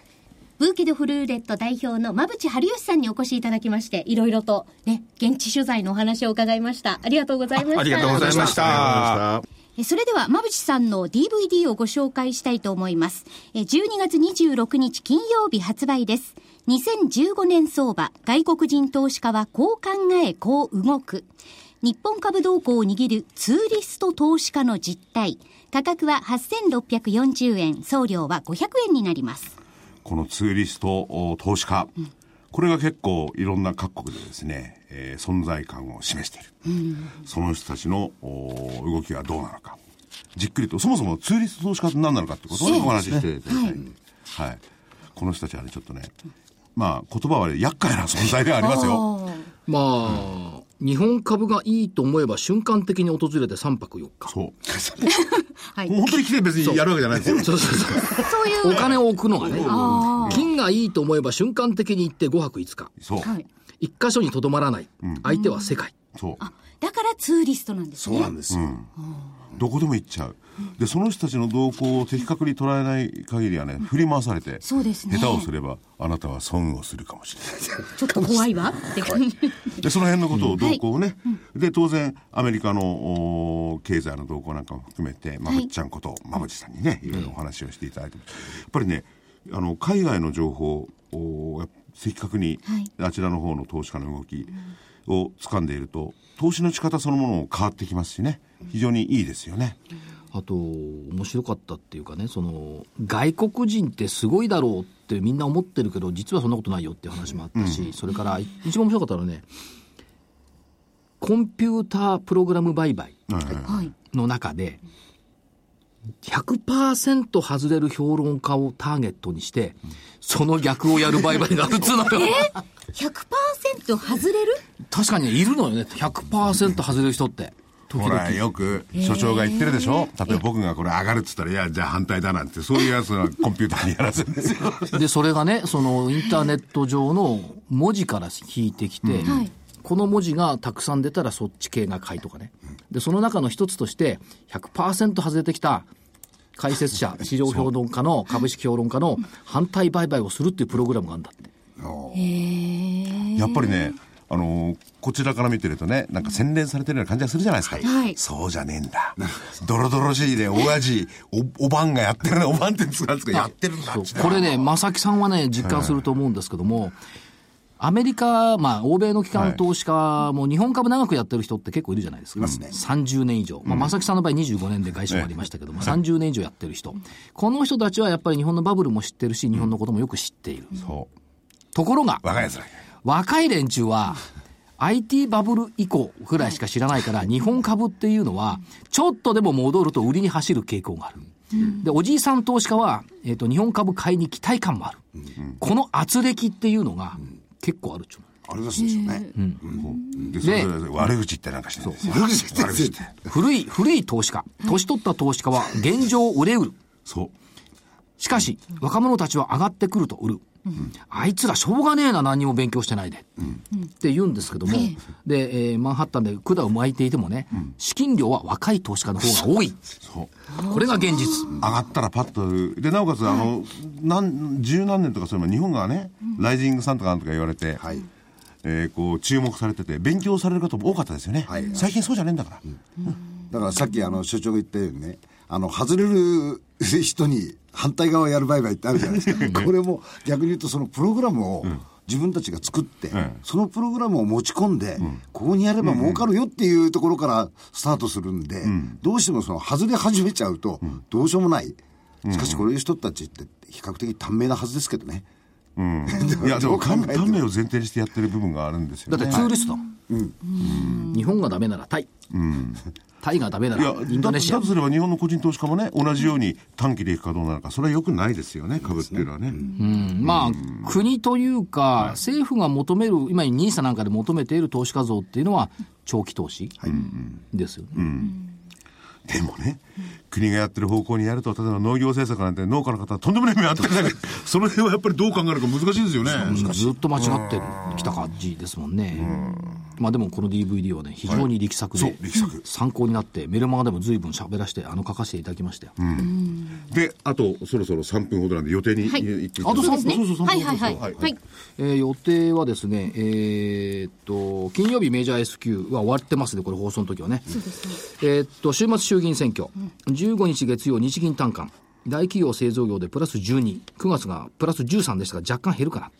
ブーケドフルーレット代表の馬淵春吉さんにお越しいただきまして、いろいろとね、現地取材のお話を伺いました。ありがとうございました。ありがとうございました。それでは、馬淵さんの DVD をご紹介したいと思います。12月26日金曜日発売です。2015年相場、外国人投資家はこう考え、こう動く。日本株動向を握るツーリスト投資家の実態。価格は8640円、送料は500円になります。このツーリスト投資家、うん、これが結構いろんな各国でですね、えー、存在感を示している、うん、その人たちの動きはどうなのか。じっくりとそもそもツーリスト投資家って何なのかってことを、ね、お話ししていただきたい、はい、はい、この人たちはねちょっとねまあ言葉は厄介な存在ではありますよ。まあ、うん日本株がいいと思えば瞬間的に訪れて3泊4日。そう。[LAUGHS] はい、本当に来て別にやるわけじゃないですよ。そうそうそう。そういう。お金を置くのがね。金がいいと思えば瞬間的に行って5泊5日。そう。一箇所にとどまらない。相手は世界。そう。だからツーリストなんですね。そうなんですよ。どこでも行っちゃう。で、その人たちの動向を的確に捉えない限りはね、振り回されて、そうですね。下手をすれば、あなたは損をするかもしれない。[LAUGHS] ちょっと怖いわ。で、その辺のことを動向をね、で、当然、アメリカの経済の動向なんかも含めて、まぶっちゃんこと、まぶちさんにね、いろいろお話をしていただいて、やっぱりね、あの、海外の情報を、的確に、あちらの方の投資家の動きを掴んでいると、投資の仕方そのものも変わってきますしね、非常にいいですよね。あと、面白かったっていうかね、その、外国人ってすごいだろうってみんな思ってるけど、実はそんなことないよっていう話もあったし、うん、それから、一番面白かったのはね、コンピュータープログラム売買の中で、100%外れる評論家をターゲットにして、その逆をやる売買が普通なのよ。え ?100% 外れる？確かにいるのよね、100%外れる人って。ほら、よく所長が言ってるでしょ、例えば僕がこれ上がるっつったら、いや、じゃあ反対だなんて、そういうやつはコンピューターにやらせるんですよ。[LAUGHS] で、それがね、そのインターネット上の文字から引いてきて、うんこの文字がたくさん出たらそっち系が買いとかね。で、その中の一つとして100%外れてきた解説者、[LAUGHS] 市場評論家の株式評論家の反対売買をするっていうプログラムがあるんだって。やっぱりね、あのー、こちらから見てるとね、なんか洗練されてるような感じがするじゃないですか。はい、そうじゃねえんだ。ドロドロしいで、親父、お、おばんがやってるね、おばんって使うんですか、やってるんだこれね、正木さんはね、実感すると思うんですけども、アメリカ、まあ、欧米の機関投資家も日本株長くやってる人って結構いるじゃないですか。すね、30年以上。まあ、正木さんの場合25年で外資もありましたけども、30年以上やってる人。この人たちはやっぱり日本のバブルも知ってるし、日本のこともよく知っている。ところが、若い若い連中は、IT バブル以降ぐらいしか知らないから、日本株っていうのは、ちょっとでも戻ると売りに走る傾向がある。で、おじいさん投資家は、えっ、ー、と、日本株買いに期待感もある。この圧力っていうのが結構あるっちゅうの。あれですでしょうね。うん。で、それ悪口ってなんかしてるんですよ。悪口って。古い、古い投資家。年取った投資家は現状売れ売る。そう。しかし、若者たちは上がってくると売る。あいつらしょうがねえな、何も勉強してないで。って言うんですけども、で、えー、マンハッタンで管を巻いていてもね、資金量は若い投資家の方が多い。そう。これが現実。上がったらパッと。で、なおかつ、あの、何、十何年とかすれば日本がね、ライジングさんとかなんとか言われて、はい、えー、こう、注目されてて、勉強される方も多かったですよね。はい、最近そうじゃねえんだから。だからさっき、あの、所長が言ったようにね、あの、外れる人に反対側やる売買ってあるじゃないですか。これも逆に言うとそのプログラムを、自分たちが作って、うん、そのプログラムを持ち込んで、うん、ここにやれば儲かるよっていうところからスタートするんで、うん、どうしてもその外れ始めちゃうと、どうしようもない。しかしこういう人たちって比較的短命なはずですけどね。うん、[LAUGHS] いやでも短命を前提にしてやってる部分があるんですよ、ね、だってツーリスト、うん、日本がダメならタイ、うん、タイがダメな。らインドネシア。だとすれば日本の個人投資家もね同じように短期でいくかどうなのかそれはよくないですよね株っていうのはね、うん、まあ、国というか、政府が求める今に NISA なんかで求めている投資家像っていうのは長期投資ですよね、うん。でもね、国がやってる方向にやると、例えば農業政策なんて農家の方はとんでもない目あってるけど、[LAUGHS] その辺はやっぱりどう考えるか難しいですよね。ずっと間違ってきた感じですもんね。まあでもこの DVD はね、非常に力作で、参考になって、メルマガでも随分喋らせて、あの書かせていただきましたよ。で、あとそろそろ3分ほどなんで予定に行ってあと3分、そうそうはいはいはい。はい。え予定はですね、えっと、金曜日メジャー S q は終わってますね、これ放送の時はね。そうですね。えっと、週末衆議院選挙、15日月曜日銀短観、大企業製造業でプラス12、9月がプラス13でしたが若干減るかな。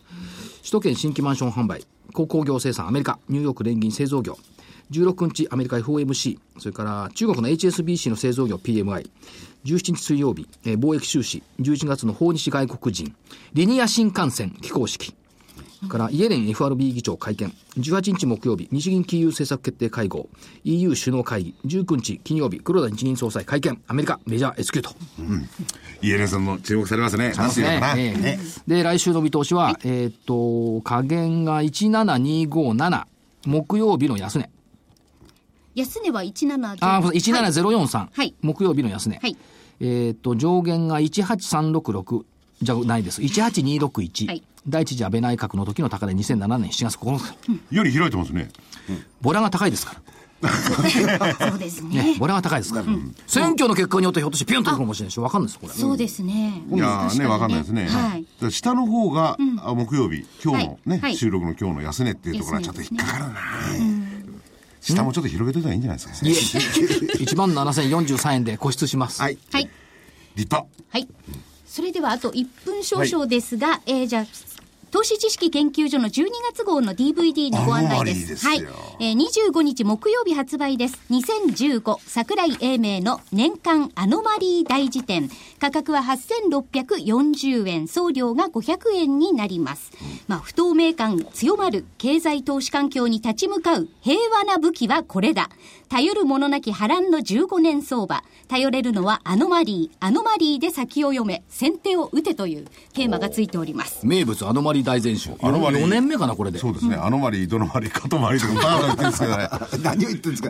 首都圏新規マンション販売、鉱工業生産アメリカ、ニューヨーク連銀製造業、16日アメリカ FOMC、それから中国の HSBC の製造業 PMI、17日水曜日、えー、貿易収支、11月の訪日外国人、リニア新幹線起工式、からイエレン FRB 議長会見、18日木曜日、日銀金融政策決定会合、EU 首脳会議、19日金曜日、黒田日銀総裁会見、アメリカメジャー S q と。うん、イエレンさんも注目されますね。ますね。ねね。で、来週の見通しは、はい、えっ、と、下限が17257、木曜日の安値。安値は17あ、17043、はい、木曜日の安値。はい、えっ、と、上限が18366じゃないです。18261。はい第一次安倍内閣の時の高値2007年7月9日。より開いてますね。ボラが高いですから。[LAUGHS] そうですねね。ボラが高いですから。うん、選挙の結果によってひょっとしてピュンといくかもしれないし、わかんないです、これ。そうですね。いやね、わかんないですね。はい。下の方が、うん、木曜日、今日のね、はい、収録の今日の安値っていうところはちょっと引っかかるな、下もちょっと広げてたらいいんじゃないですか、ね。いえ、1万7043円で固執します。はい。はい。立派。はい。それではあと1分少々ですが、はい、えー、じゃあ投資知識研究所の12月号の DVD にご案内です。ですはい。えー、25日木曜日発売です。2015桜井英明の年間アノマリー大辞典。価格は8640円、送料が500円になります。まあ、不透明感強まる経済投資環境に立ち向かう平和な武器はこれだ。頼る者なき波乱の15年相場。頼れるのはアノマリー。アノマリーで先を読め。先手を打てというテーマがついております。名物アノマリー大全集。アノマリー。4年目かな、これで。そうですね。うん、アノマリー、ドノマリー、カトマリーとか [LAUGHS] バーバー言ってるんですけどね。[LAUGHS] 何を言ってるんです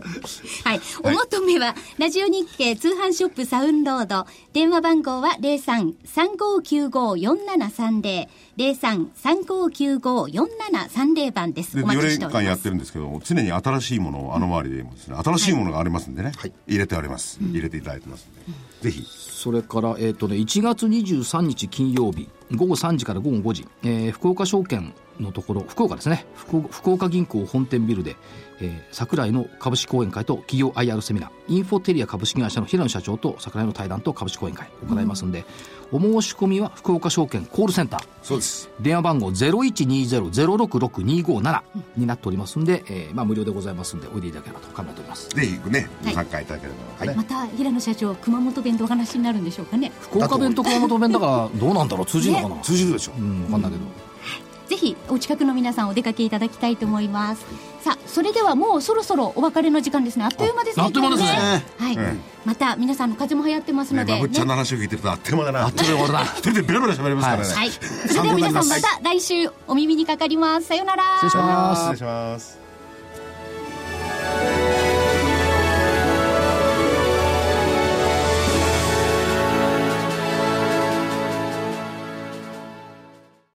か？はい。お求めは、ラジオ日経通販ショップサウンロード。電話番号は03-3595-4730。03-3595-4730番です。お待ちしております。4年間やってるんですけど、常に新しいものをあの周りでもですね、新しいものがありますんでね、はい、入れてあります。入れていただいてますんで、うん、ぜひ。それから、えっ、ー、とね、1月23日金曜日、午後3時から午後5時、えー、福岡証券のところ、福岡ですね、福岡銀行本店ビルで、えー、桜井の株式講演会と企業 IR セミナー、インフォテリア株式会社の平野社長と桜井の対談と株式講演会を行いますんで、うん、お申し込みは福岡証券コールセンター。そうです。電話番号0120-066-257になっておりますんで、えー、まあ無料でございますんで、おいでいただければと考えております。ぜひね、ご参加いただければ、はい、また平野社長、熊本弁でお話になるんでしょうかね。福岡弁と熊本弁だから、どうなんだろう、通じるのかな、ね、通じるでしょ。うん、わかんないけど。ぜひお近くの皆さんお出かけいただきたいと思います。さあそれではもうそろそろお別れの時間ですね。あっという間ですね。あっという間ですね。はい。また皆さんの風も流行ってますので、ね。まぶっちゃんの話を聞いてるとあっという間だな。あっという間だ。一人でベラベラ喋りますからね。はい。それでは皆さんまた来週お耳にかかります。さよなら。失礼します。失礼します。